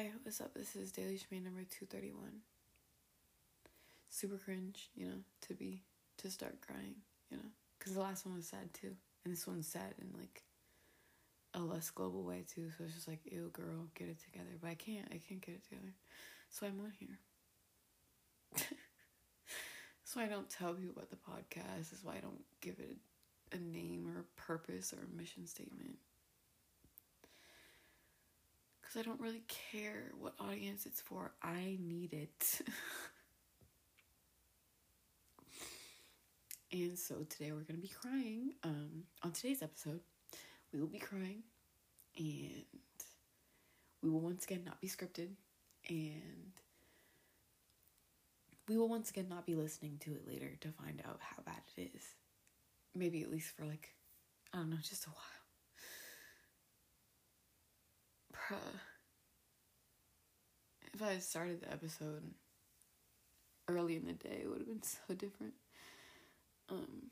Hey, what's up? This is Daily Shmee number 231. Super cringe, you know, to be, to start crying, you know, because the last one was sad too. And this one's sad in like a less global way too. So it's just like, ew, girl, get it together. But I can't, I can't get it together. So I'm on here. so I don't tell people about the podcast. That's why I don't give it a name or a purpose or a mission statement because I don't really care what audience it's for. I need it. and so today we're going to be crying. Um, on today's episode, we will be crying and we will once again not be scripted and we will once again not be listening to it later to find out how bad it is. Maybe at least for like, I don't know, just a while. Bruh. If I had started the episode early in the day, it would have been so different. Um,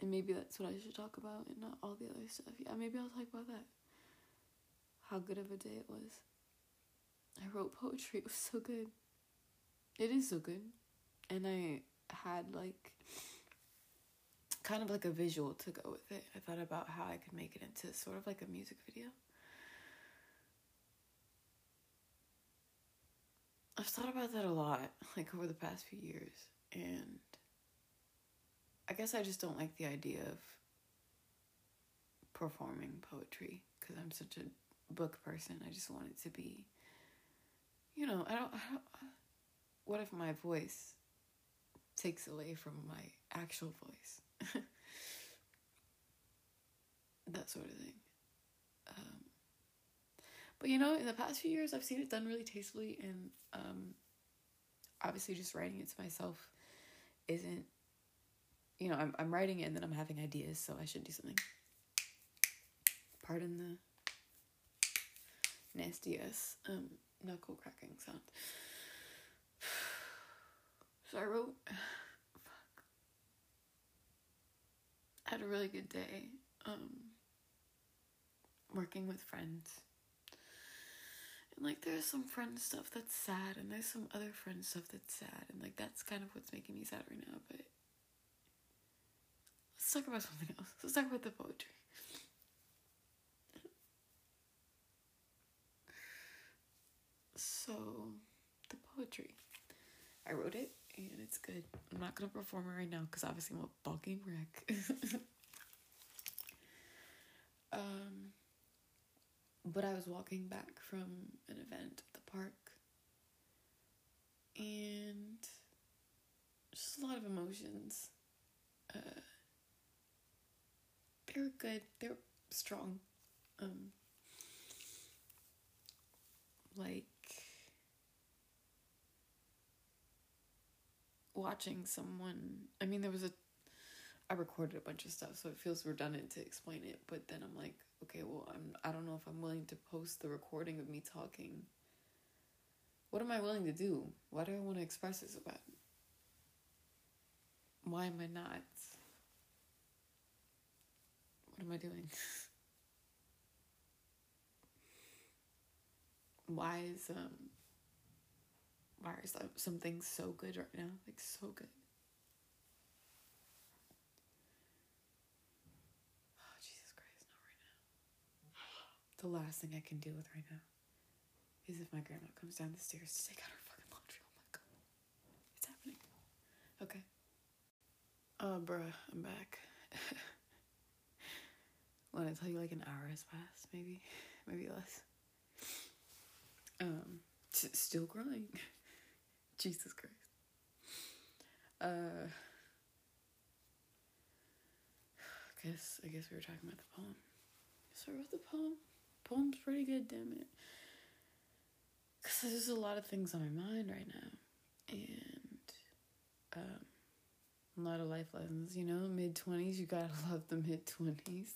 and maybe that's what I should talk about and not all the other stuff. Yeah, maybe I'll talk about that. How good of a day it was. I wrote poetry. It was so good. It is so good. And I had like kind of like a visual to go with it. I thought about how I could make it into sort of like a music video. I've thought about that a lot, like over the past few years, and I guess I just don't like the idea of performing poetry because I'm such a book person. I just want it to be, you know, I don't, I don't. What if my voice takes away from my actual voice? that sort of thing. Um, but you know, in the past few years, I've seen it done really tastefully, and um, obviously, just writing it to myself isn't. You know, I'm I'm writing it and then I'm having ideas, so I should do something. Pardon the nasty ass um, knuckle cracking sound. So I wrote had a really good day um, working with friends. And like there's some friend stuff that's sad and there's some other friend stuff that's sad and like that's kind of what's making me sad right now, but let's talk about something else. Let's talk about the poetry. So the poetry. I wrote it and it's good. I'm not gonna perform it right now because obviously I'm a fucking wreck. um, but I was walking back from an event at the park, and just a lot of emotions. Uh, they were good. They were strong. Um, like watching someone i mean there was a i recorded a bunch of stuff so it feels redundant to explain it but then i'm like okay well i'm i don't know if i'm willing to post the recording of me talking. What am i willing to do? Why do i want to express this about why am i not? What am i doing? Why is um why is something so good right now? Like so good. Oh Jesus Christ, not right now. The last thing I can deal with right now is if my grandma comes down the stairs to take out her fucking laundry. Oh my god. It's happening. Okay. Oh bruh, I'm back. when I tell you like an hour has passed, maybe, maybe less. Um, still crying. Jesus Christ. Uh, I guess I guess we were talking about the poem. So I wrote the poem. Poem's pretty good, damn it. Cause there's a lot of things on my mind right now, and um, a lot of life lessons. You know, mid twenties, you gotta love the mid twenties.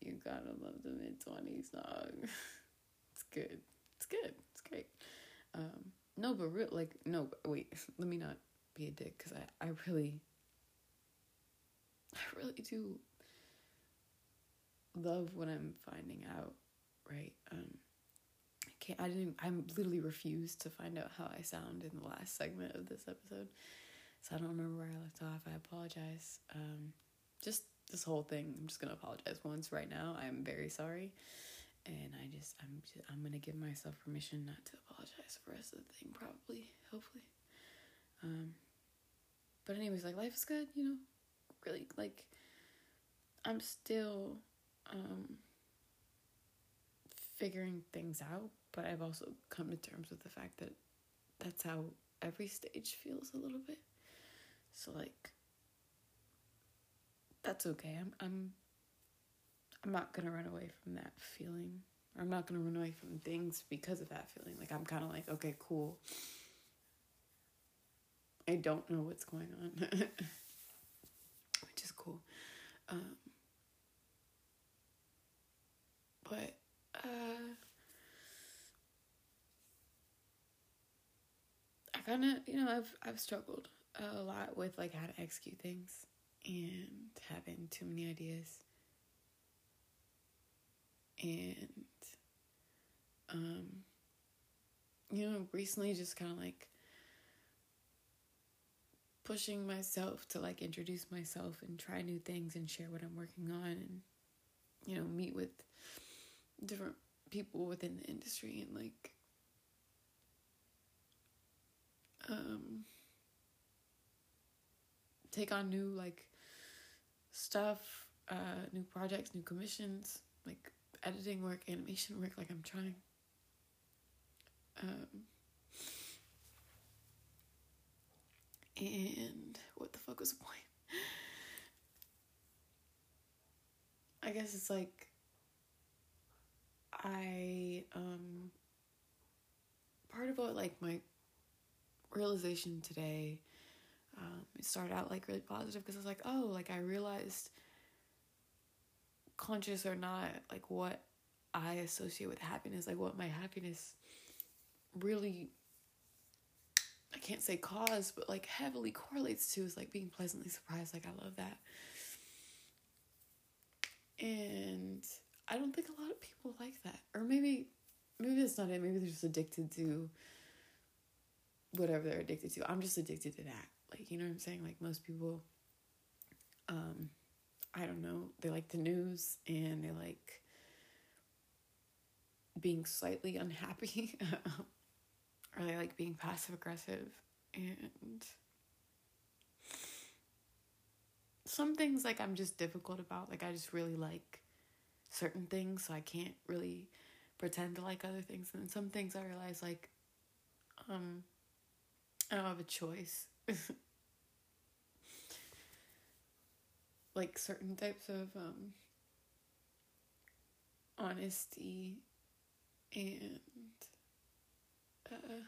You gotta love the mid twenties, dog. It's good. It's good. It's great. Um, no, but real like no. Wait, let me not be a dick because I I really I really do love what I'm finding out. Right. Um. I didn't. I'm literally refused to find out how I sound in the last segment of this episode, so I don't remember where I left off. I apologize. Um, just this whole thing. I'm just gonna apologize once right now. I'm very sorry, and I just I'm just, I'm gonna give myself permission not to apologize for the rest of the thing. Probably, hopefully. Um, but anyways, like life is good. You know, really like. I'm still um figuring things out, but I've also come to terms with the fact that that's how every stage feels a little bit. So like that's okay. I'm I'm I'm not to run away from that feeling. Or I'm not to run away from things because of that feeling. Like I'm kind of like, okay, cool. I don't know what's going on. Which is cool. Um but uh, I kind of, you know, I've I've struggled a lot with like how to execute things and having too many ideas. And um you know, recently just kind of like pushing myself to like introduce myself and try new things and share what I'm working on and you know, meet with different people within the industry and like um take on new like stuff uh new projects new commissions like editing work animation work like i'm trying. Um and what the fuck was the point? I guess it's like I um part of what like my realization today um it started out like really positive because I was like, oh, like I realized conscious or not, like what I associate with happiness, like what my happiness really I can't say cause, but like heavily correlates to is like being pleasantly surprised. Like I love that. And I don't think a lot of people like that. Or maybe maybe that's not it. Maybe they're just addicted to whatever they're addicted to. I'm just addicted to that. Like, you know what I'm saying? Like most people um I don't know, they like the news and they like being slightly unhappy or they like being passive aggressive and some things like I'm just difficult about. Like I just really like certain things, so I can't really pretend to like other things. And some things I realize like um I don't have a choice. like certain types of um honesty and uh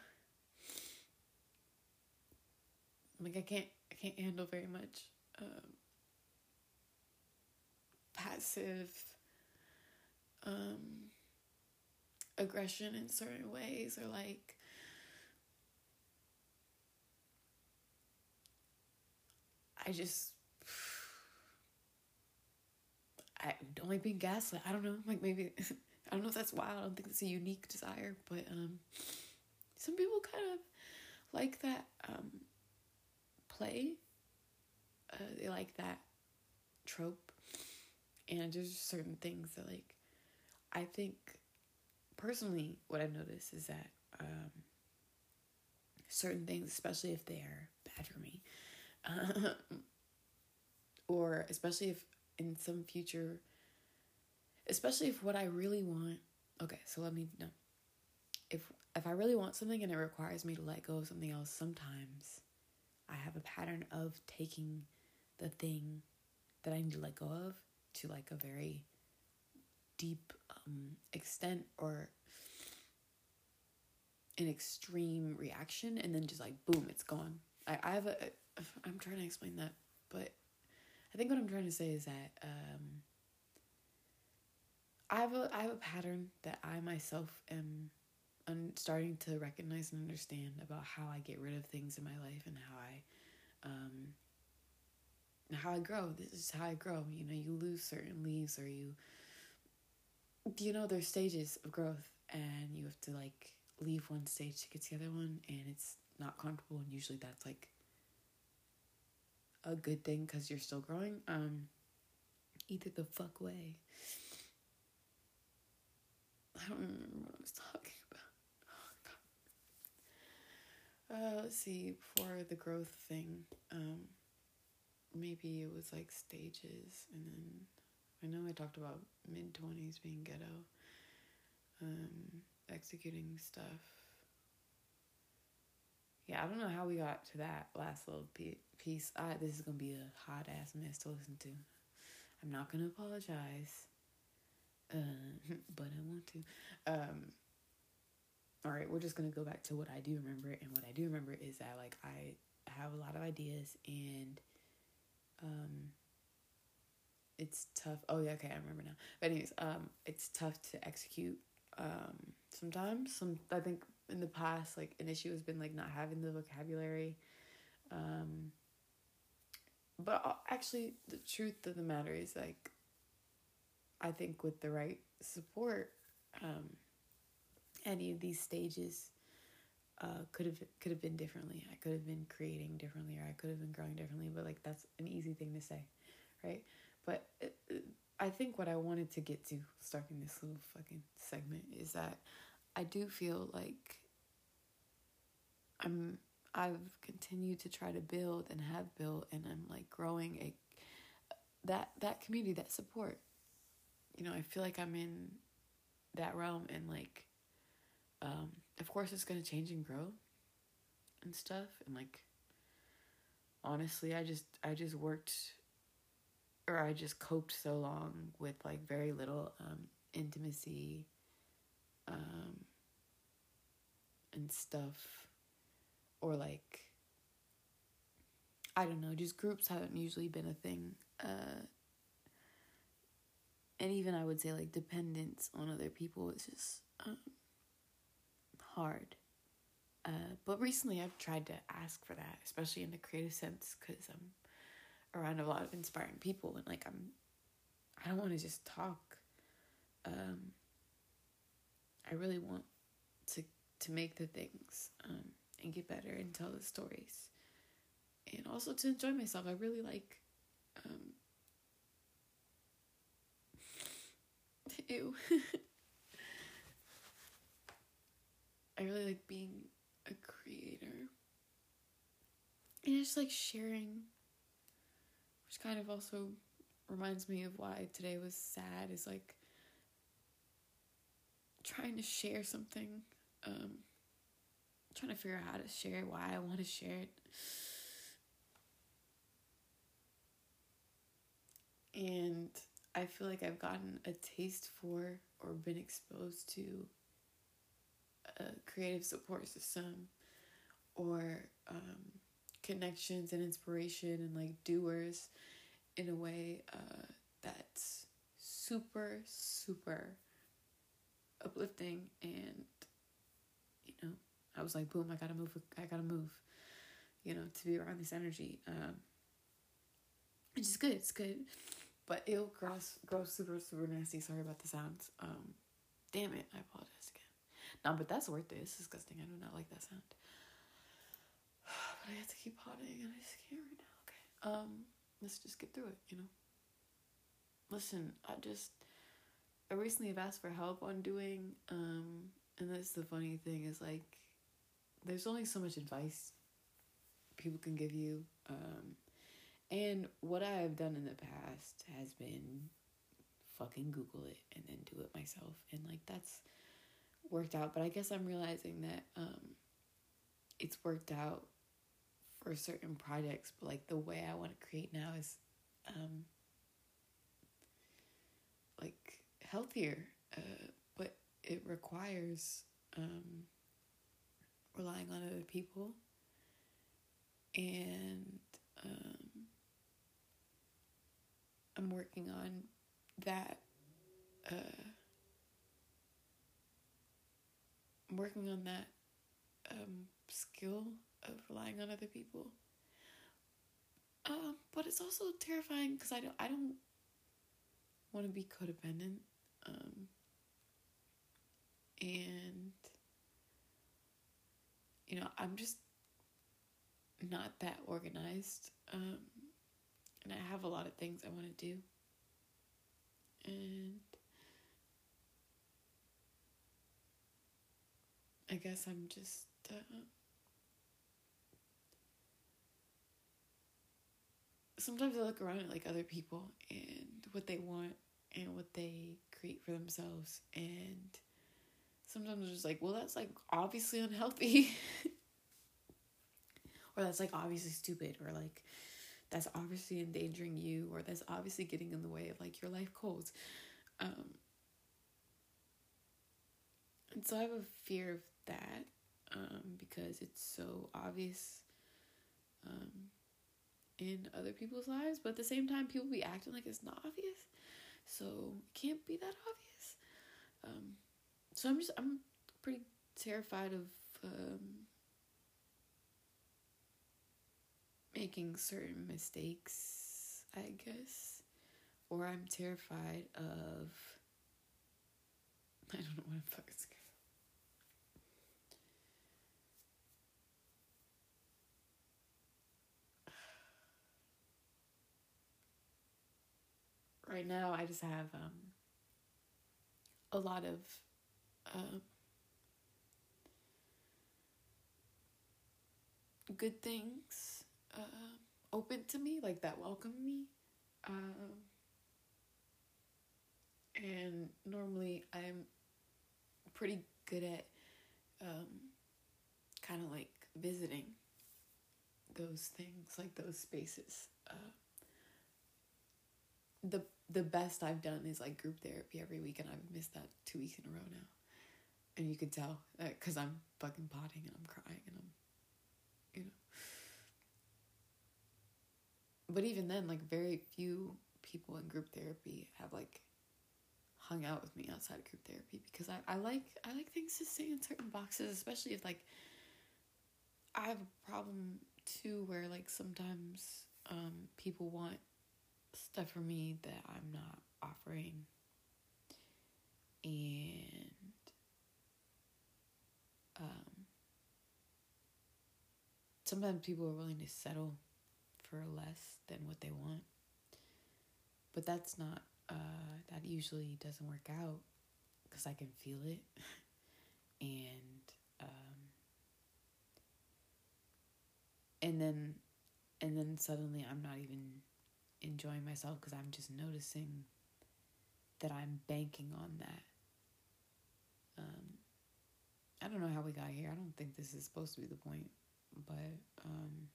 like I can't I can't handle very much um passive um, aggression in certain ways or like I just I don't like being gaslit. I don't know. Like maybe I don't know if that's wild. I don't think it's a unique desire, but um some people kind of like that um play. Uh, they like that trope. And there's certain things that like I think personally, what I've noticed is that um, certain things, especially if they're bad for me, or especially if in some future, especially if what I really want. Okay, so let me know if if I really want something and it requires me to let go of something else. Sometimes I have a pattern of taking the thing that I need to let go of to like a very deep um, extent or an extreme reaction and then just like boom it's gone i, I have a i'm trying to explain that but i think what i'm trying to say is that um i have a i have a pattern that i myself am un- starting to recognize and understand about how i get rid of things in my life and how i um how i grow. This is how i grow. You know you lose certain leaves or you you know there's stages of growth and you have to like leave one stage to get to the other one and it's not comfortable and usually that's like a good thing because you're still growing um either the fuck way. I don't remember what i was talking about. Oh, uh let's see for the growth thing um maybe it was like stages and then i know i talked about mid 20s being ghetto um executing stuff. Yeah, I don't know how we got to that last little piece. I, this is gonna be a hot ass mess to listen to. I'm not gonna apologize, uh, but I want to. Um, all right, we're just gonna go back to what I do remember, and what I do remember is that like I have a lot of ideas, and um, it's tough. Oh yeah, okay, I remember now. But anyways, um, it's tough to execute um, sometimes. Some I think in the past, like an issue has been like not having the vocabulary. Um, but uh, actually, the truth of the matter is like, I think with the right support, um, any of these stages uh, could have could have been differently. I could have been creating differently, or I could have been growing differently. But like that's an easy thing to say, right? But it, it, I think what I wanted to get to starting this little fucking segment is that I do feel like I'm I've continued to try to build and have built and I'm like growing a that that community that support. You know, I feel like I'm in that realm and like um of course it's going to change and grow and stuff and like honestly, I just I just worked or I just coped so long with like very little um, intimacy um, and stuff, or like I don't know, just groups haven't usually been a thing. Uh, and even I would say like dependence on other people is just um, hard. Uh, but recently I've tried to ask for that, especially in the creative sense, because I'm around a lot of inspiring people and like I'm I don't want to just talk. Um I really want to to make the things um and get better and tell the stories. And also to enjoy myself. I really like um ew. I really like being a creator. And it's like sharing which kind of also reminds me of why today was sad is like trying to share something um trying to figure out how to share it why i want to share it. And i feel like i've gotten a taste for or been exposed to a creative support system or um, connections and inspiration and like doers in a way uh, that's super super uplifting and you know i was like boom i gotta move i gotta move you know to be around this energy um it's just good it's good but it'll gross gross super super nasty sorry about the sounds um damn it i apologize again no but that's worth it it's disgusting i do not like that sound but I have to keep potting and I just can't right now. Okay. Um, let's just get through it, you know. Listen, I just I recently have asked for help on doing, um, and that's the funny thing is like there's only so much advice people can give you. Um, and what I have done in the past has been fucking Google it and then do it myself. And like that's worked out. But I guess I'm realizing that um, it's worked out for certain projects, but like the way I want to create now is um like healthier, uh, but it requires um relying on other people and um I'm working on that uh I'm working on that um skill of relying on other people. Um, but it's also terrifying because I don't I don't want to be codependent. Um, And, you know, I'm just not that organized. Um, and I have a lot of things I want to do. And I guess I'm just. Uh, sometimes I look around at like other people and what they want and what they create for themselves and sometimes I'm just like, well that's like obviously unhealthy or that's like obviously stupid or like that's obviously endangering you or that's obviously getting in the way of like your life goals. Um and so I have a fear of that um because it's so obvious um in other people's lives, but at the same time, people be acting like it's not obvious, so it can't be that obvious. Um, so I'm just I'm pretty terrified of um, making certain mistakes, I guess, or I'm terrified of I don't know what I'm fucking scared. Right now I just have um, a lot of uh, good things uh, open to me, like that welcome me. Um, and normally I'm pretty good at um, kind of like visiting those things, like those spaces. Uh, the the best I've done is like group therapy every week, and I've missed that two weeks in a row now. And you can tell because I'm fucking potting and I'm crying and I'm, you know. But even then, like very few people in group therapy have like hung out with me outside of group therapy because I, I like I like things to stay in certain boxes, especially if like I have a problem too where like sometimes um people want stuff for me that I'm not offering. And um, sometimes people are willing to settle for less than what they want. But that's not, uh, that usually doesn't work out because I can feel it. and, um, and then, and then suddenly I'm not even enjoying myself because I'm just noticing that I'm banking on that. Um, I don't know how we got here. I don't think this is supposed to be the point, but um,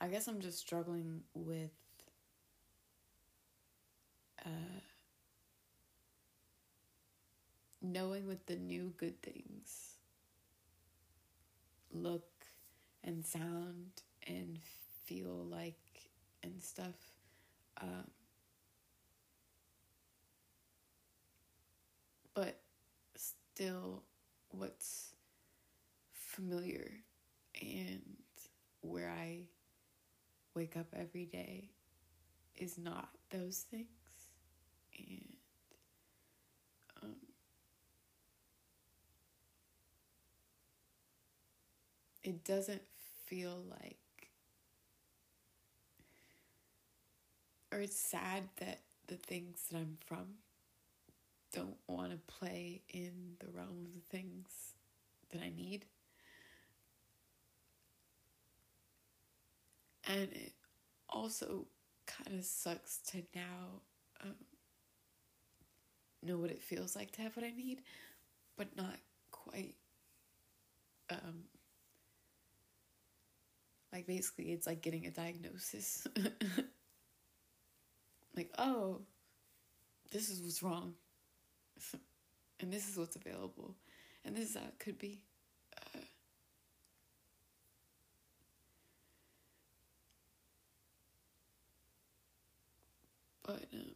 I guess I'm just struggling with uh, knowing what the new good things look and sound and feel like and stuff. Um, but still, what's familiar and where I wake up every day is not those things. And um, it doesn't feel like or it's sad that the things that I'm from don't want to play in the realm of the things that I need. And it also kind of sucks to now um, know what it feels like to have what I need, but not quite. Um, like basically, it's like getting a diagnosis. like, oh, this is what's wrong. and this is what's available. And this is how it could be. Uh, but um,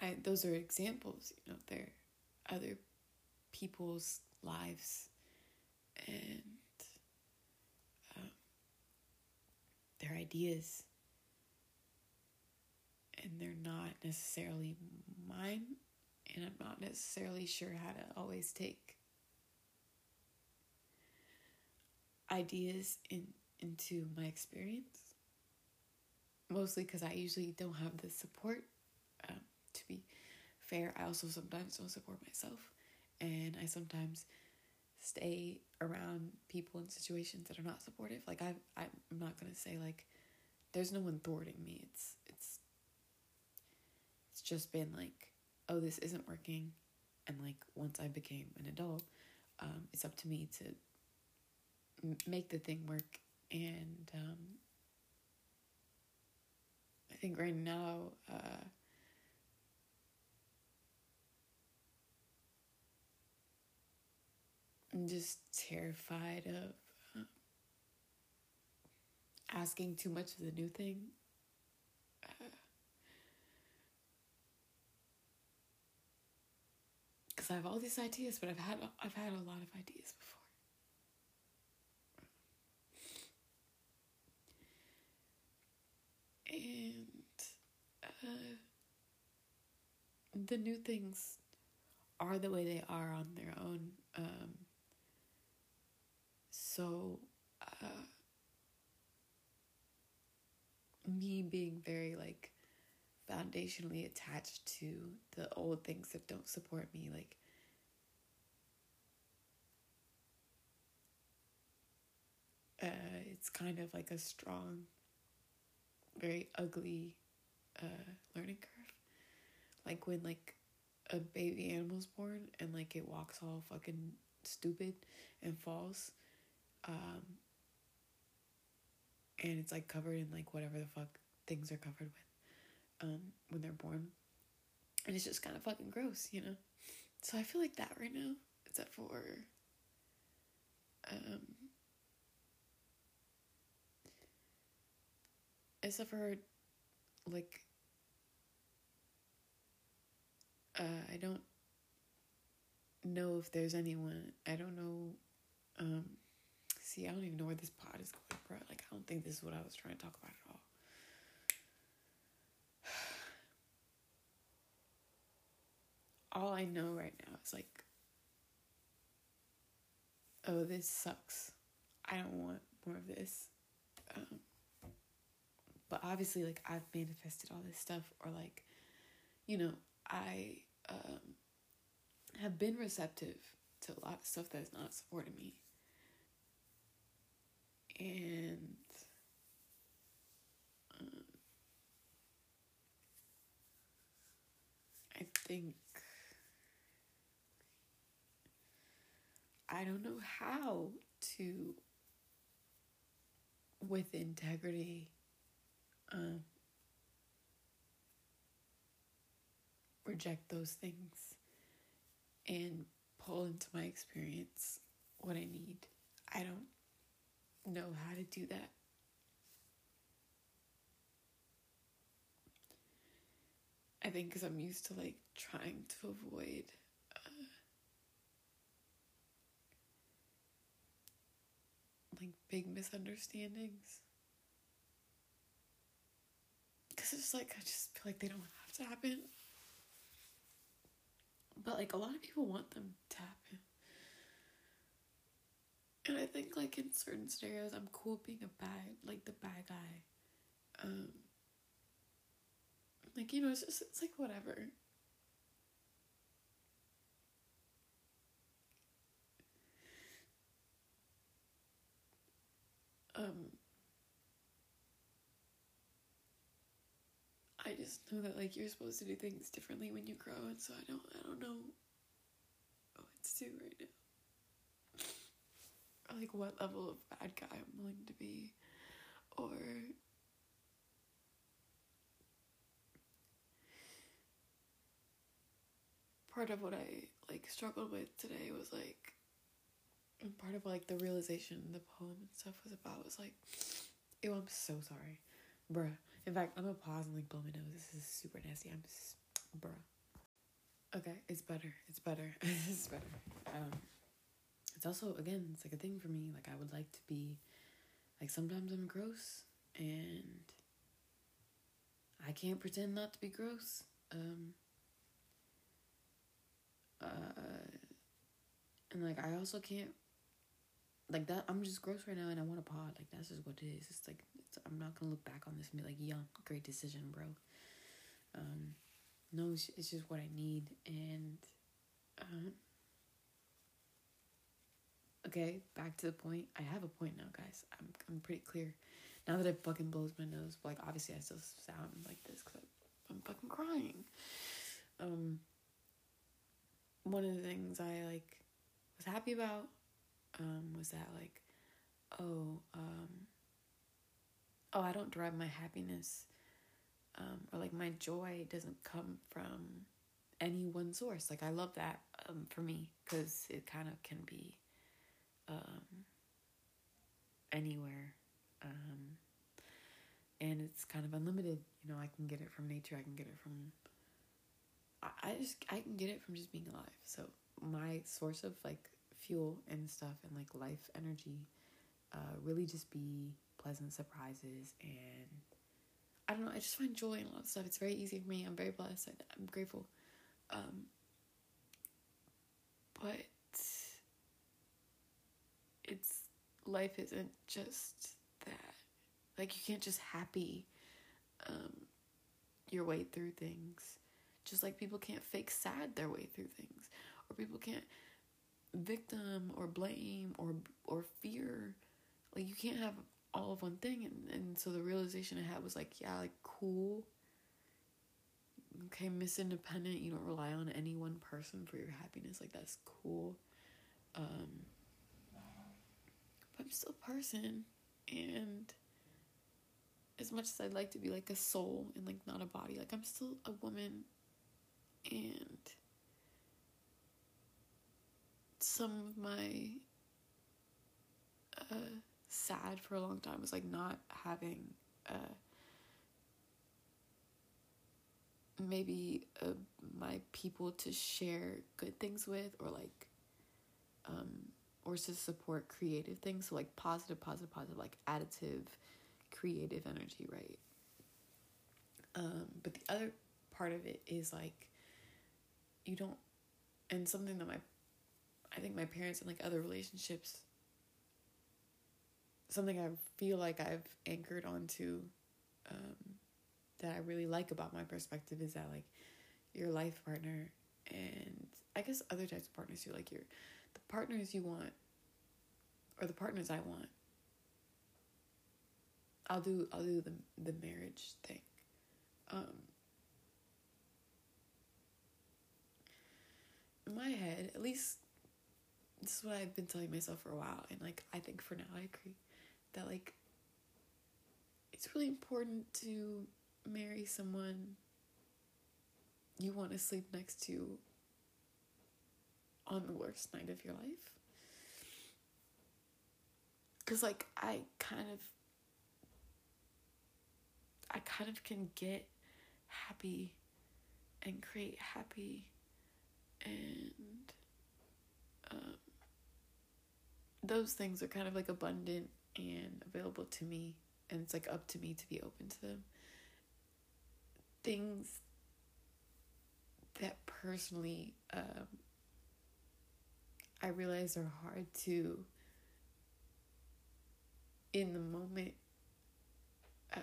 I those are examples, you know, they're other people's lives and their ideas. and they're not necessarily mine, and I'm not necessarily sure how to always take ideas in into my experience. Mostly because I usually don't have the support. Um, to be fair, I also sometimes don't support myself, and I sometimes stay around people in situations that are not supportive. Like I, I'm not gonna say like there's no one thwarting me. It's it's it's just been like, oh, this isn't working, and like once I became an adult, um, it's up to me to make the thing work. And um, I think right now, uh, I'm just terrified of uh, asking too much of the new thing. Because uh, I have all these ideas, but I've had I've had a lot of ideas before. And uh, the new things are the way they are on their own. Um, so, uh, me being very like foundationally attached to the old things that don't support me, like, uh, it's kind of like a strong, very ugly uh, learning curve. Like when like a baby animal's born and like it walks all fucking stupid and falls um, and it's like covered in like whatever the fuck things are covered with um, when they're born. And it's just kind of fucking gross, you know? So I feel like that right now, except for um, except for like uh, I don't know if there's anyone I don't know um See, I don't even know where this pod is going, bro. Like, I don't think this is what I was trying to talk about at all. all I know right now is like, oh, this sucks. I don't want more of this. Um, but obviously, like, I've manifested all this stuff, or like, you know, I um, have been receptive to a lot of stuff that's not supporting me and um, I think I don't know how to, with integrity, um, reject those things and pull into my experience what I need. I don't know how to do that. I think because I'm used to like trying to avoid uh, like big misunderstandings. Because it's like, I just feel like they don't have to happen. But like a lot of people want them to happen. And I think like in certain scenarios I'm cool being a bad like the bad guy. Um like you know, it's just it's like whatever. Um I just know that like you're supposed to do things differently when you grow and so I don't I don't know what to do right now. Like what level of bad guy I'm willing to be or part of what I like struggled with today was like and part of like the realization the poem and stuff was about was like ew I'm so sorry. Bruh. In fact I'm gonna pause and like blow my nose. This is super nasty. I'm bruh. Okay. It's better. It's better. It's better. Um it's also again it's like a thing for me. Like i would like to be like sometimes i'm gross and I can't pretend not to be gross. Um, uh, and like I also can't like that. I'm just gross right now, and I want a pod. Like that's just what it is. It's like it's, I'm not gonna look back on this and be like, "Yeah, great decision, bro." Um, no, it's, it's just what I need, and um, okay, back to the point. I have a point now, guys. I'm I'm pretty clear. Now that it fucking blows my nose, like obviously I still sound like this because I'm fucking crying. Um, one of the things I like was happy about um, was that like, oh, um, oh, I don't derive my happiness um, or like my joy doesn't come from any one source. Like I love that um, for me because it kind of can be um, anywhere. Um, and it's kind of unlimited. You know, I can get it from nature. I can get it from. I, I just I can get it from just being alive. So my source of like fuel and stuff and like life energy, uh, really just be pleasant surprises and I don't know. I just find joy in a lot of stuff. It's very easy for me. I'm very blessed. I, I'm grateful. Um, but it's life isn't just that. Like you can't just happy um, your way through things. Just like people can't fake sad their way through things, or people can't victim or blame or or fear. Like you can't have all of one thing, and and so the realization I had was like, yeah, like cool. Okay, Miss Independent, you don't rely on any one person for your happiness. Like that's cool. Um, but I'm still a person, and as much as I'd like to be like a soul and like not a body, like I'm still a woman and some of my uh, sad for a long time was like not having uh, maybe uh, my people to share good things with or like um, or to support creative things. So like positive positive positive like additive creative energy right? Um, but the other part of it is like you don't and something that my I think my parents and like other relationships something I feel like I've anchored onto um, that I really like about my perspective is that like your life partner and I guess other types of partners too like your the partners you want or the partners I want I'll do I'll do the the marriage thing. Um in my head at least this is what I've been telling myself for a while, and like I think for now I agree that like it's really important to marry someone you want to sleep next to on the worst night of your life. Cause like I kind of I kind of can get happy and create happy and um those things are kind of like abundant and available to me and it's like up to me to be open to them. Things that personally um, i realize are hard to in the moment uh,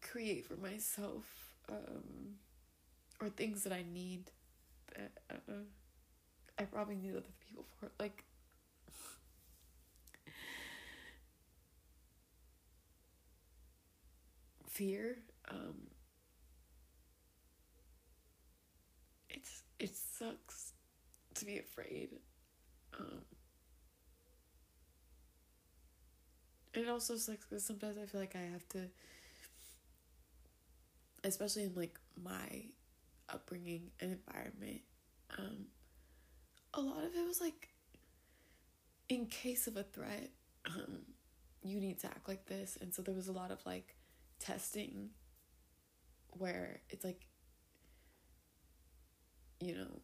create for myself um, or things that i need uh, I probably need other people for it. Like, fear. Um, it's it sucks to be afraid. Um, it also sucks because sometimes I feel like I have to, especially in like my upbringing and environment, um, a lot of it was like, in case of a threat, um, you need to act like this. And so there was a lot of like testing where it's like, you know,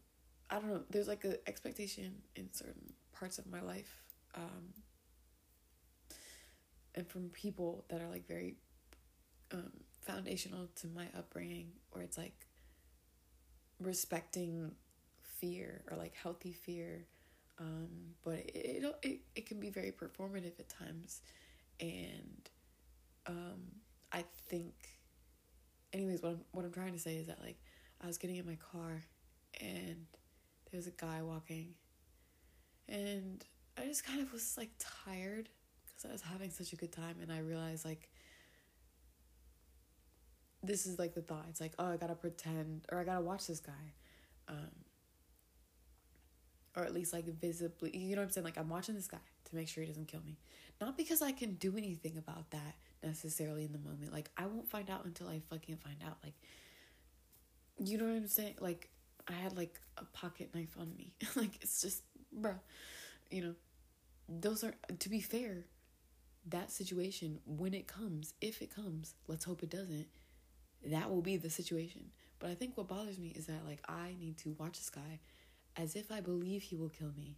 I don't know, there's like an expectation in certain parts of my life. Um, and from people that are like very um, foundational to my upbringing, where it's like respecting fear or like healthy fear um, but it, it it it can be very performative at times, and um, I think, anyways, what I'm what I'm trying to say is that like I was getting in my car, and there was a guy walking, and I just kind of was like tired because I was having such a good time, and I realized like this is like the thought. It's like, oh, I gotta pretend, or I gotta watch this guy. Um, or at least like visibly you know what i'm saying? Like i'm watching this guy to make sure he doesn't kill me. Not because i can do anything about that necessarily in the moment. Like i won't find out until i fucking find out. Like you know what i'm saying? Like i had like a pocket knife on me. Like it's just bruh you know? Those are to be fair that situation when it comes if it comes let's hope it doesn't that will be the situation but i think what bothers me is that like i need to watch this guy as if I believe he will kill me.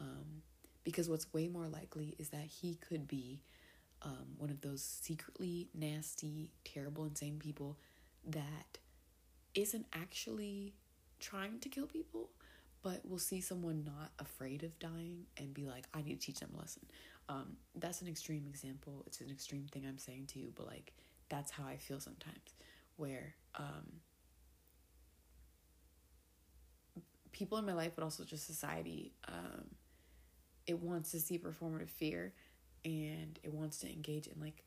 Um, because what's way more likely is that he could be um, one of those secretly nasty, terrible, insane people that isn't actually trying to kill people, but will see someone not afraid of dying and be like, I need to teach them a lesson. Um, that's an extreme example. It's an extreme thing I'm saying to you, but like, that's how I feel sometimes, where um, people in my life, but also just society, um, it wants to see performative fear and it wants to engage in like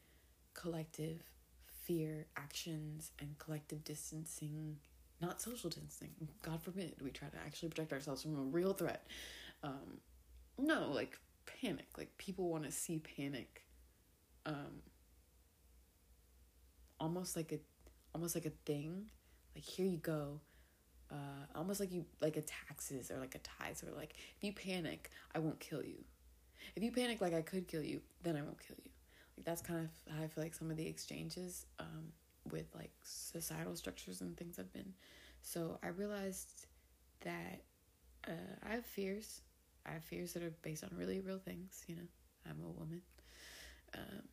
collective fear actions and collective distancing, not social distancing. God forbid we try to actually protect ourselves from a real threat. Um, no, like panic. Like people want to see panic. Um, almost like a, almost like a thing. Like here you go. Uh, almost like you like a taxes or like a ties or like if you panic i won't kill you. If you panic like i could kill you then i won't kill you. Like that's kind of how i feel like some of the exchanges um, with like societal structures and things have been. So i realized that uh, i have fears. I have fears that are based on really real things you know. I'm a woman. Um,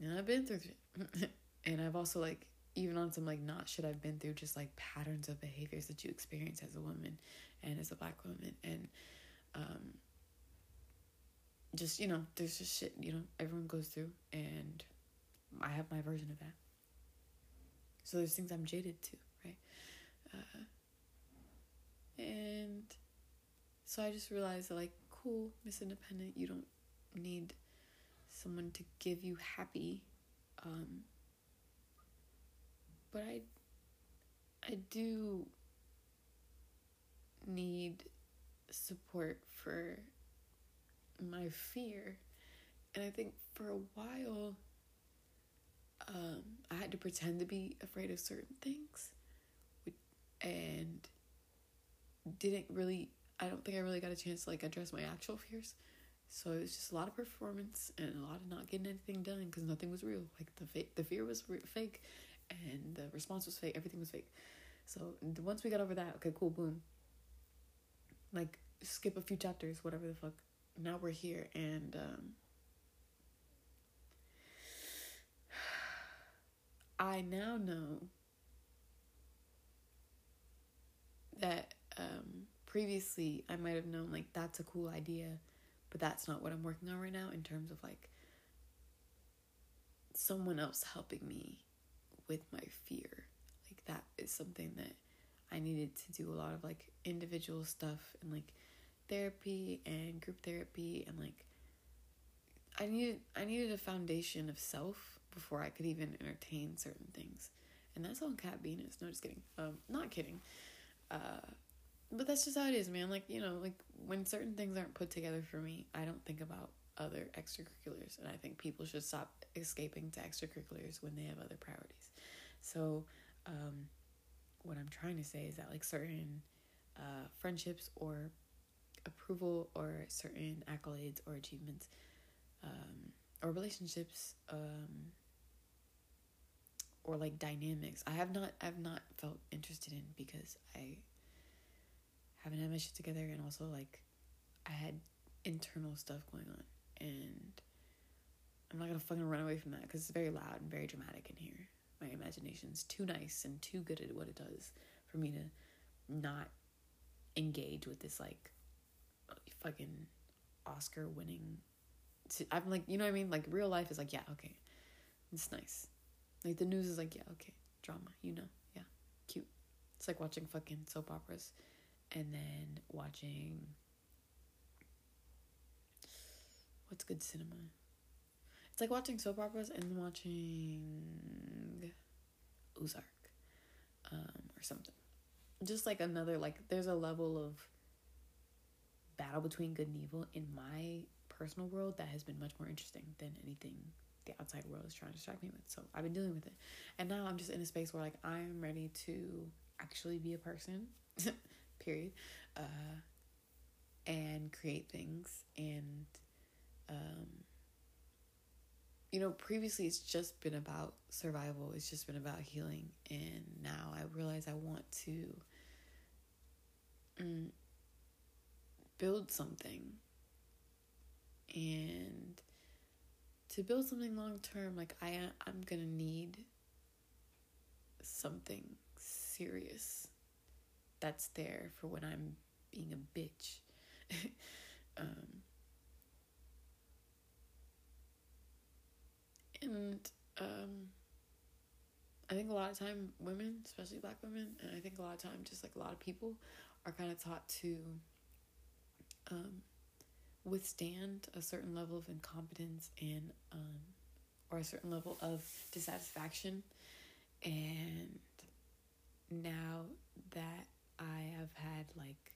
and i've been through and i've also like even on some like not shit I've been through, just like patterns of behaviors that you experience as a woman and as a black woman. And um just, you know, there's just shit, you know, everyone goes through and I have my version of that. So there's things I'm jaded to, right? Uh, and so I just realized that like, cool, Miss Independent, you don't need someone to give you happy. Um, but I I do need support for my fear. And I think for a while, um, I had to pretend to be afraid of certain things and didn't really, I don't think I really got a chance to like address my actual fears. So it was just a lot of performance and a lot of not getting anything done because nothing was real. Like the fake, the fear was re- fake, and the response was fake. Everything was fake. So once we got over that, okay, cool, boom. Like skip a few chapters, whatever the fuck. Now we're here, and um, I now know that um, previously I might have known like that's a cool idea, but that's not what I'm working on right now in terms of like someone else helping me with my fear. Like that is something that I needed to do a lot of like individual stuff and like therapy and group therapy and like I needed I needed a foundation of self before I could even entertain certain things. And that's on Cat Venus. No, just kidding. Um, not kidding. Uh, but that's just how it is, man. Like, you know, like when certain things aren't put together for me, I don't think about other extracurriculars. And I think people should stop escaping to extracurriculars when they have other priorities. So, um, what I'm trying to say is that like certain uh, friendships or approval or certain accolades or achievements um, or relationships um, or like dynamics I have not I've not felt interested in because I haven't had my shit together and also like I had internal stuff going on and I'm not gonna fucking run away from that because it's very loud and very dramatic in here. My imagination's too nice and too good at what it does for me to not engage with this like fucking Oscar winning. I'm like, you know what I mean? Like real life is like, yeah, okay, it's nice. Like the news is like, yeah, okay, drama, you know, yeah, cute. It's like watching fucking soap operas, and then watching. What's good cinema? It's like watching soap operas and watching Ozark, um, or something. Just like another like, there's a level of battle between good and evil in my personal world that has been much more interesting than anything the outside world is trying to distract me with. So I've been dealing with it. And now I'm just in a space where like I'm ready to actually be a person, period, uh, and create things. And, um, you know, previously it's just been about survival, it's just been about healing. And now I realize I want to mm, build something. And to build something long term like i i'm gonna need something serious that's there for when i'm being a bitch. Um, and um, i think a lot of time women especially black women and i think a lot of time just like a lot of people are kind of taught to um, withstand a certain level of incompetence and um, or a certain level of dissatisfaction. And now that i have had like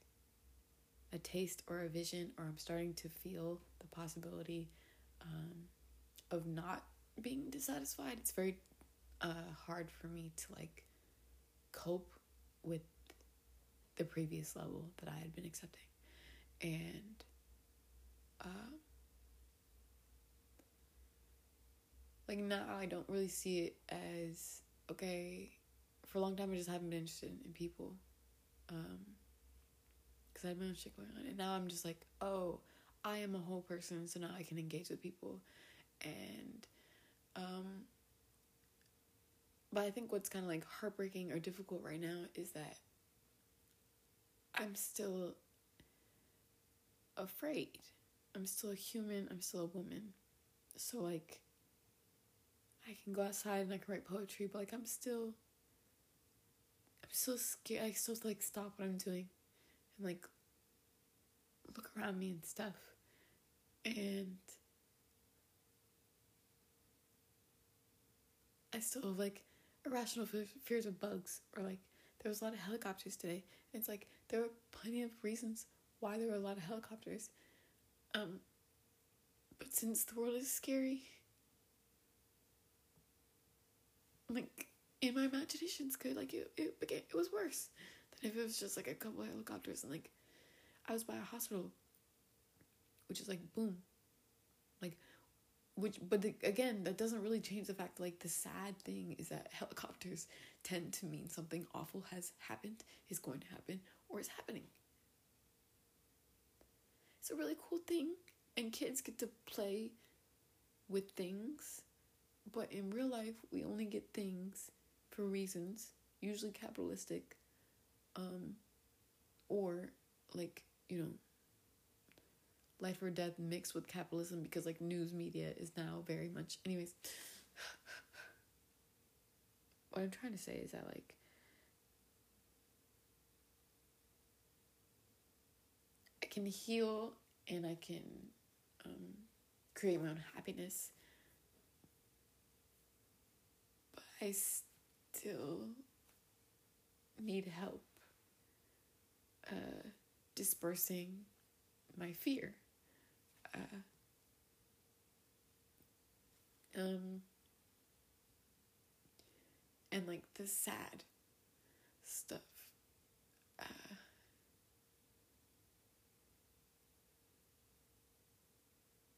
a taste or a vision or i'm starting to feel the possibility um, of not being dissatisfied it's very uh, hard for me to like cope with the previous level that i had been accepting and uh, like now I don't really see it as okay. For a long time, I just haven't been interested in people, um, because I had my own shit going on, and now I'm just like, oh, I am a whole person, so now I can engage with people, and um. But I think what's kind of like heartbreaking or difficult right now is that I'm still afraid. I'm still a human, I'm still a woman. So like I can go outside and I can write poetry, but like I'm still I'm still scared. I still like stop what I'm doing and like look around me and stuff. And I still have like irrational fears of bugs or like there was a lot of helicopters today. And it's like there were plenty of reasons why there were a lot of helicopters. Um, but since the world is scary, like in my imagination's good. Like it, it became, it was worse than if it was just like a couple of helicopters and like I was by a hospital, which is like boom, which but the, again that doesn't really change the fact like the sad thing is that helicopters tend to mean something awful has happened is going to happen or is happening. It's a really cool thing and kids get to play with things but in real life we only get things for reasons usually capitalistic um or like you know life or death mixed with capitalism because like news media is now very much anyways what i'm trying to say is that like I can heal and I can um, create my own happiness. But I still need help uh, dispersing my fear. Uh, um, and like the sad stuff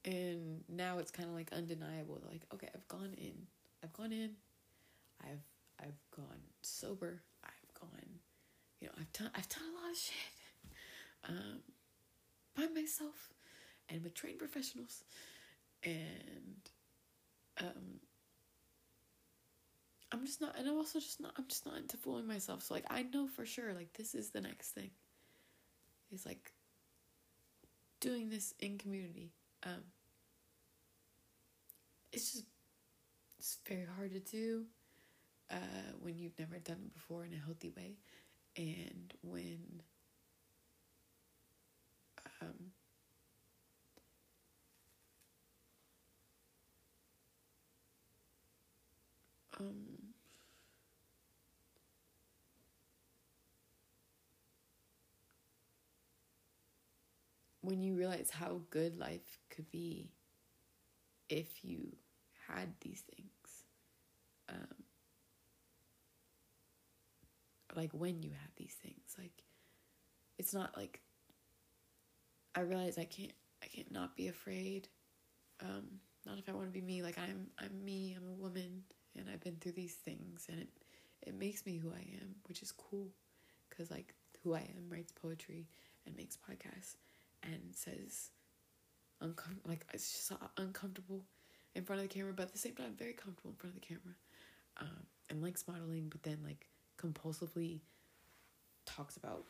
and now it's kind of like undeniable like okay i've gone in i've gone in i've i've gone sober i've gone you know i've done i've done a lot of shit um by myself and with trained professionals and um I'm just not and I'm also just not I'm just not into fooling myself. So like I know for sure like this is the next thing. Is like doing this in community. Um it's just it's very hard to do uh when you've never done it before in a healthy way and when um um when you realize how good life could be if you had these things um like when you have these things like it's not like i realize i can't i can't not be afraid. Um not if i want to be me like i'm i'm me i'm a woman and i've been through these things and it it makes me who i am which is cool because like who i am writes poetry and makes podcasts and says uncom- like it's just so uncomfortable in front of the camera but at the same time very comfortable in front of the camera um and likes modeling but then like compulsively talks about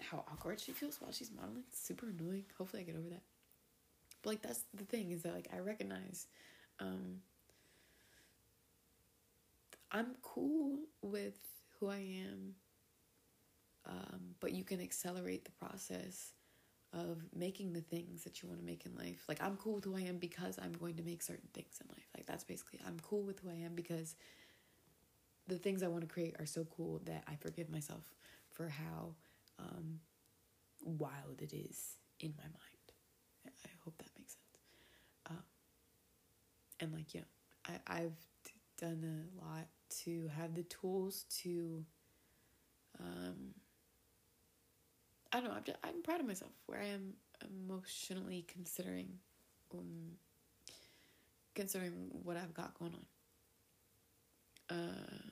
how awkward she feels while she's modeling. It's super annoying. Hopefully I get over that. But like that's the thing is that like I recognize um I'm cool with who I am. Um, but you can accelerate the process of making the things that you want to make in life. Like I'm cool with who I am because I'm going to make certain things in life. Like that's basically I'm cool with who I am because the things I want to create are so cool that I forgive myself for how um, wild it is in my mind. I hope that makes sense. Um, and like, yeah, I, I've done a lot to have the tools to, um, I don't know, I'm, just, I'm proud of myself where I am emotionally considering, um, considering what I've got going on. Uh,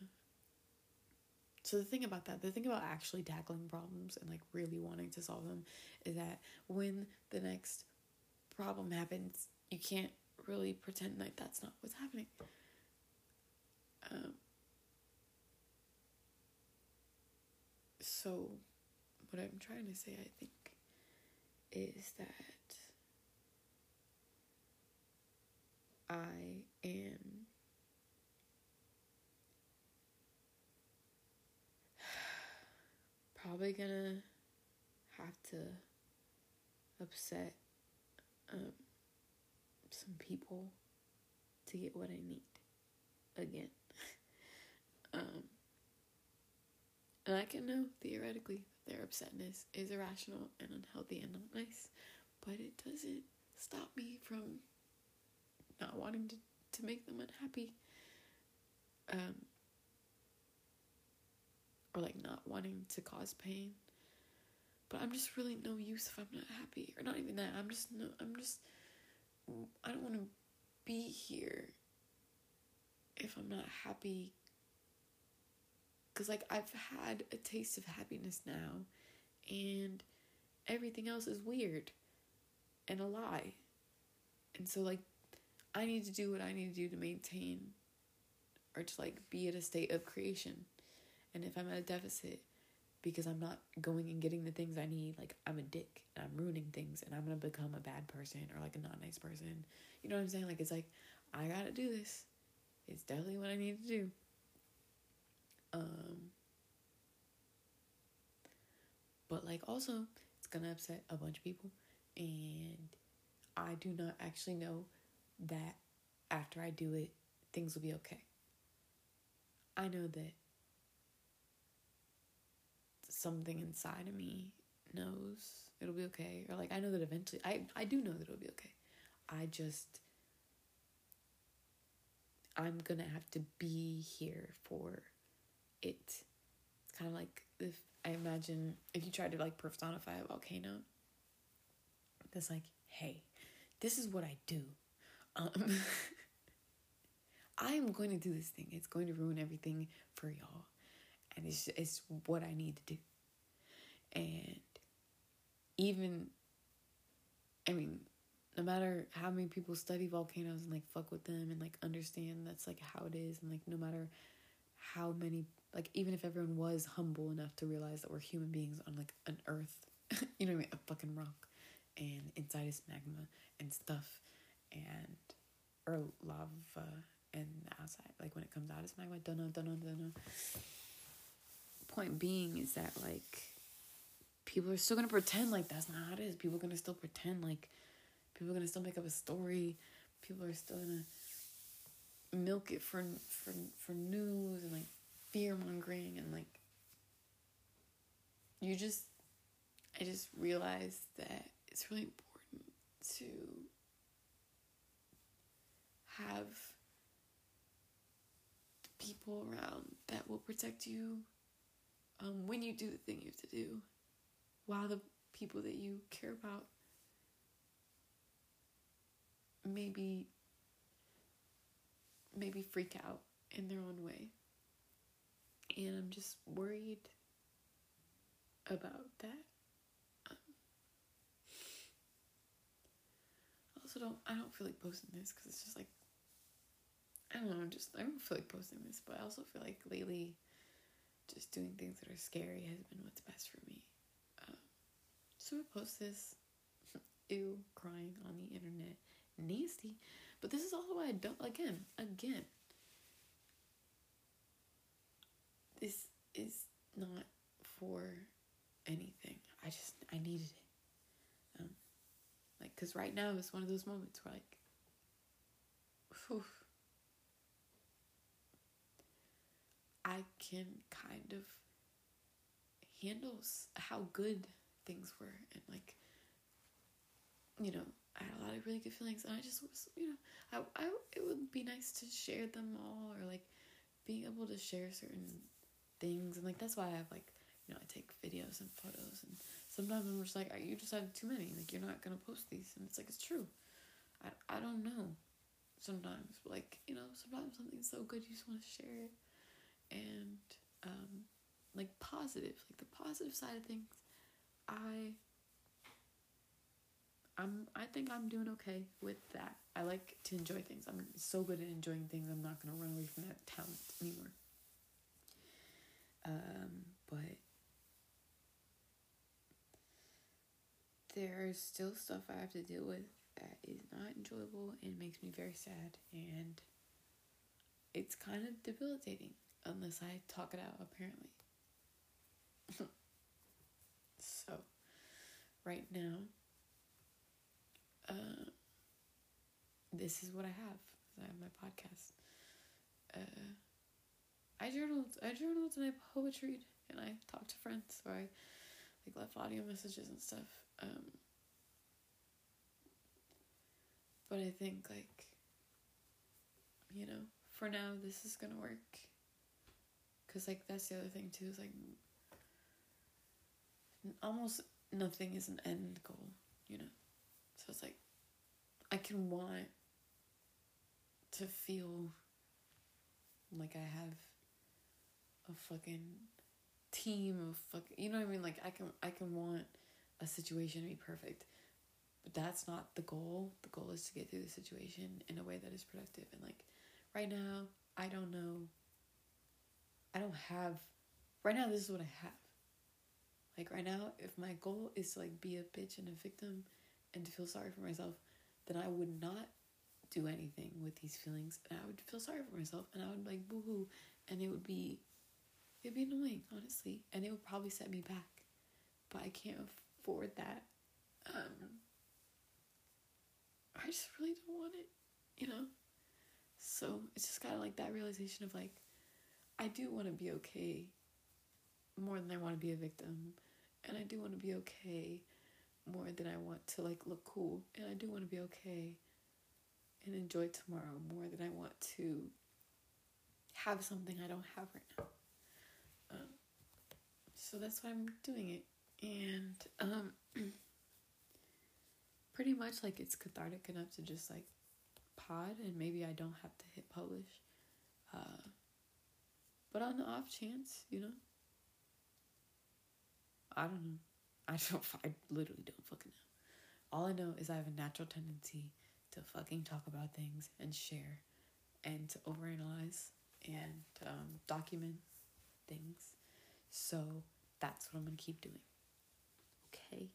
so the thing about that, the thing about actually tackling problems and like really wanting to solve them is that when the next problem happens, you can't really pretend like that's not what's happening. Um, so what I'm trying to say, I think, is that I am probably gonna have to upset um, some people to get what I need again. um, and I can know theoretically that their upsetness is irrational and unhealthy and not nice, but it doesn't stop me from not wanting to, to make them unhappy. Um, or like not wanting to cause pain. But I'm just really no use if I'm not happy. Or not even that. I'm just no I'm just I don't want to be here if I'm not happy. Cuz like I've had a taste of happiness now and everything else is weird and a lie. And so like I need to do what I need to do to maintain or to like be at a state of creation. And if I'm at a deficit because I'm not going and getting the things I need, like I'm a dick and I'm ruining things and I'm gonna become a bad person or like a not nice person. You know what I'm saying? Like it's like I gotta do this. It's definitely what I need to do. Um but like also it's gonna upset a bunch of people and I do not actually know that after I do it things will be okay. I know that something inside of me knows it'll be okay or like I know that eventually I I do know that it'll be okay. I just I'm to have to be here for it. It's kind of like if I imagine if you tried to like personify a volcano that's like, "Hey, this is what I do." Um I am going to do this thing. It's going to ruin everything for y'all. And it's it's what I need to do. And even I mean, no matter how many people study volcanoes and like fuck with them and like understand that's like how it is and like no matter how many like even if everyone was humble enough to realize that we're human beings on like an earth you know what I mean? A fucking rock. And inside is magma and stuff and or lava and outside. Like when it comes out it's magma. Know don't know point being is that like people are still gonna pretend like that's not how it is. People are gonna still pretend like people are gonna still make up a story. People are still gonna milk it for for for news and like fear mongering and like you just I just realized that it's really important to have people around that will protect you um, when you do the thing you have to do while the people that you care about maybe maybe freak out in their own way and i'm just worried about that. Um, I also don't i don't feel like posting this because it's just like i don't know just i don't feel like posting this but i also feel like lately just doing things that are scary has been what's best for me. Um, so i post this ew crying on the internet nasty. But this is also why i don't again again this is not for anything. I just I needed it. Um, like because right now is one of those moments where like, whew, I can kind of handle how good things were and like, you know, I had a lot of really good feelings and I just was you know I I it would be nice to share them all or like being able to share certain things and like that's why I have like you know I take videos and photos and sometimes I'm just like you just have too many like you're not gonna post these and it's like it's true I, I don't know sometimes like you know sometimes something's so good you just want to share it and um like positive like the positive side of things I I'm I think I'm doing okay with that. I like to enjoy things. I'm so good at enjoying things. I'm not gonna run away from that talent anymore. Um, but there's still stuff I have to deal with that is not enjoyable and makes me very sad and it's kind of debilitating unless I talk it out apparently. so right now uh, this is what I have. I have my podcast. Uh, I journaled. I journaled and I poetried and I talked to friends or I like left audio messages and stuff. Um, but I think like you know for now this is gonna work. Cause like that's the other thing too is like almost nothing is an end goal, you know. So it's like I can want to feel like I have a fucking team of fuck you know what I mean? Like I can I can want a situation to be perfect but that's not the goal. The goal is to get through the situation in a way that is productive. And like right now I don't know. I don't have right now this is what I have. Like right now if my goal is to like be a bitch and a victim and to feel sorry for myself then I would not do anything with these feelings. And I would feel sorry for myself and I would like boo hoo and it would be it'd be annoying, honestly, and it would probably set me back. But I can't afford that. Um, I just really don't want it, you know? So it's just kind of like that realization of like, I do want to be okay more than I want to be a victim. And I do want to be okay more than I want to like look cool. And I do want to be okay and enjoy tomorrow more than I want to have something I don't have right now. So that's why I'm doing it. And um, pretty much like it's cathartic enough to just like pod and maybe I don't have to hit publish. Uh, but on the off chance, you know, I don't know. I don't. I literally don't fucking know. All I know is I have a natural tendency to fucking talk about things and share and to overanalyze and um, document things. So that's what I'm gonna keep doing. Okay.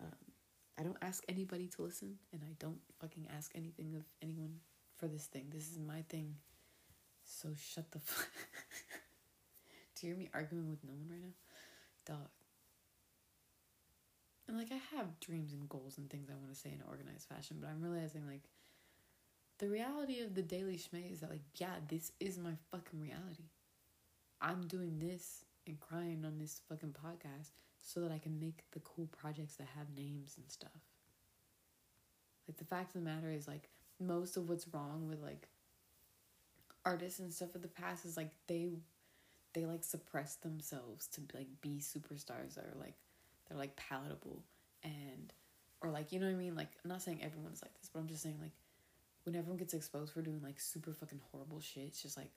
Um, I don't ask anybody to listen, and I don't fucking ask anything of anyone for this thing. This is my thing. So shut the fuck. Do you hear me arguing with no one right now? Dog. And like I have dreams and goals and things I want to say in an organized fashion, but I'm realizing like the reality of the daily schmay is that like yeah, this is my fucking reality. I'm doing this and crying on this fucking podcast so that I can make the cool projects that have names and stuff. Like the fact of the matter is like most of what's wrong with like artists and stuff of the past is like they they like suppress themselves to like be superstars that are like they're like palatable and or like you know what I mean like I'm not saying everyone's like this but I'm just saying like when everyone gets exposed for doing like super fucking horrible shit it's just like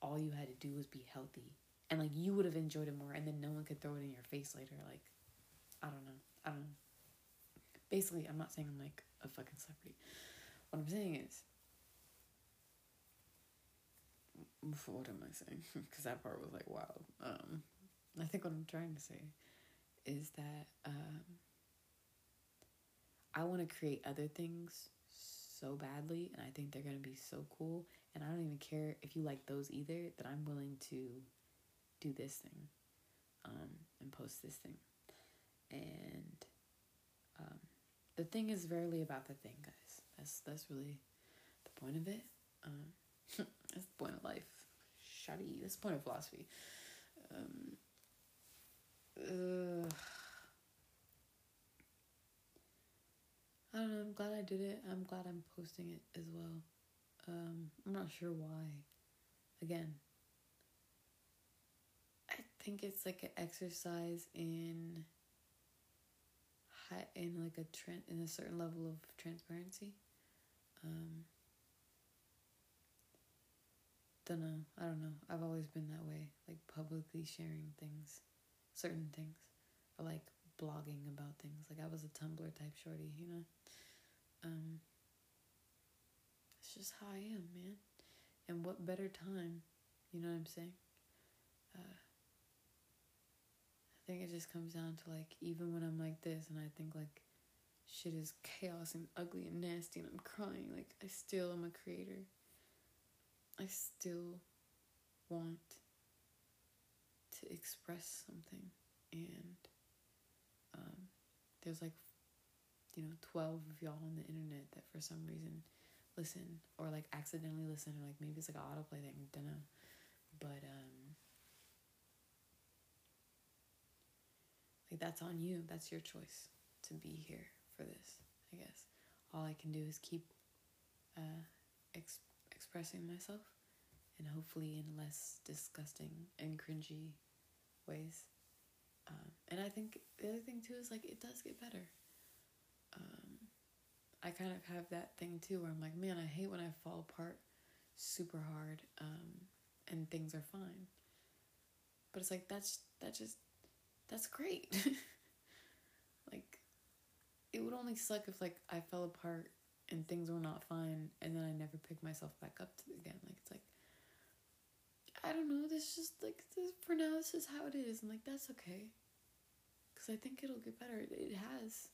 all you had to do was be healthy and like you would have enjoyed it more and then no one could throw it in your face later like I don't know I don't know basically I'm not saying I'm like a fucking celebrity what I'm saying is what am I saying? Because that part was like wild. Um, I think what I'm trying to say is that um, I want to create other things so badly, and I think they're gonna be so cool. And I don't even care if you like those either. That I'm willing to do this thing, um, and post this thing, and um, the thing is rarely about the thing, guys. That's that's really the point of it. Um, that's the point of life. Shawty. That's the point of philosophy. Um, I don't know. I'm glad I did it. I'm glad I'm posting it as well. Um, I'm not sure why. Again, think it's like an exercise in high, in like a trend in a certain level of transparency. Um, don't know. I don't know. I've always been that way, like publicly sharing things, certain things, or like blogging about things. Like I was a Tumblr type shorty, you know. Um, it's just how I am, man. And what better time, you know what I'm saying? Uh, I think it just comes down to like even when I'm like this and I think like shit is chaos and ugly and nasty and I'm crying, like I still am a creator. I still want to express something and um, there's like you know 12 of y'all on the internet that for some reason listen or like accidentally listen or like maybe it's like an autoplay thing don't know but um like that's on you. That's your choice to be here for this i guess. All i can do is keep uh ex- expressing myself and hopefully in less disgusting and cringy ways. Um, and i think the other thing too is like it does get better. Um, I kind of have that thing too where I'm like, man, I hate when I fall apart super hard um, and things are fine. But it's like that's that just that's great. like it would only suck if like I fell apart and things were not fine and then I never picked myself back up again. Like it's like I don't know, this just like this for now this is how it is and like that's okay. Cuz I think it'll get better. It, it has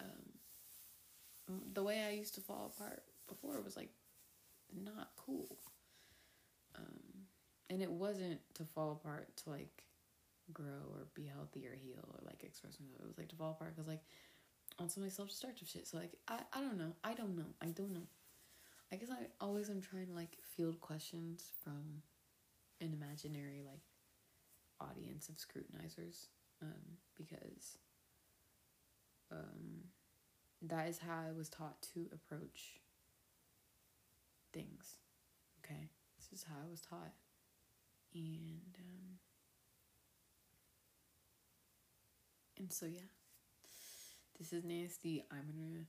um, the way I used to fall apart before was like not cool. Um, and it wasn't to fall apart to like grow or be healthy or heal or like express myself. It was like to fall apart because like on some like self destructive shit. So like I, I don't know. I don't know. I don't know. I guess I always am trying to like field questions from an imaginary like audience of scrutinizers um, because um, that is how I was taught to approach things. Okay, this is how I was taught, and um, and so yeah, this is nasty. I'm gonna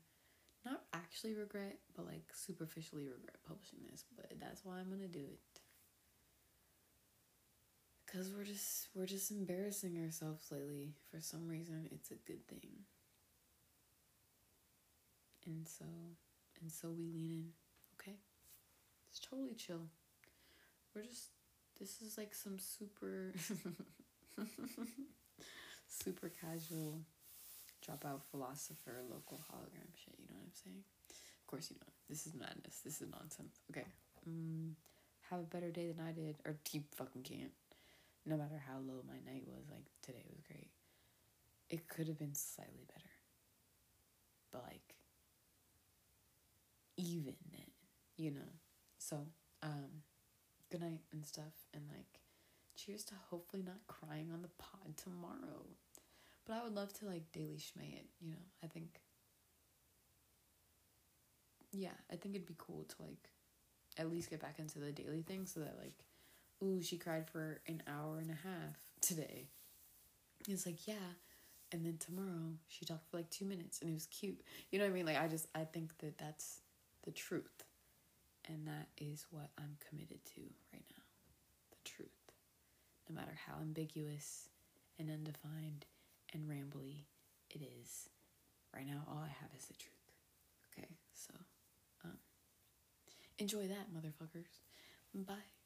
not actually regret, but like superficially regret publishing this, but that's why I'm gonna do it. Cause we're just we're just embarrassing ourselves lately. For some reason, it's a good thing. And so and so we lean in, okay? It's totally chill. We're just this is like some super super casual dropout philosopher local hologram shit, you know what I'm saying? Of course you know. This is madness. This is nonsense. Okay. Mm, have a better day than I did. Or deep fucking can't. No matter how low my night was, like today was great. It could have been slightly better. But like even then, you know. So, um, good night and stuff and like cheers to hopefully not crying on the pod tomorrow. But I would love to like daily schmay it, you know. I think yeah, I think it'd be cool to like at least get back into the daily thing so that like ooh, she cried for an hour and a half today. It's like, yeah. And then tomorrow she talked for like 2 minutes and it was cute. You know what I mean? Like I just I think that that's the truth. And that is what I'm committed to right now. The truth. No matter how ambiguous and undefined and rambly it is. Right now, all I have is the truth. Okay, so um, enjoy that, motherfuckers. Bye.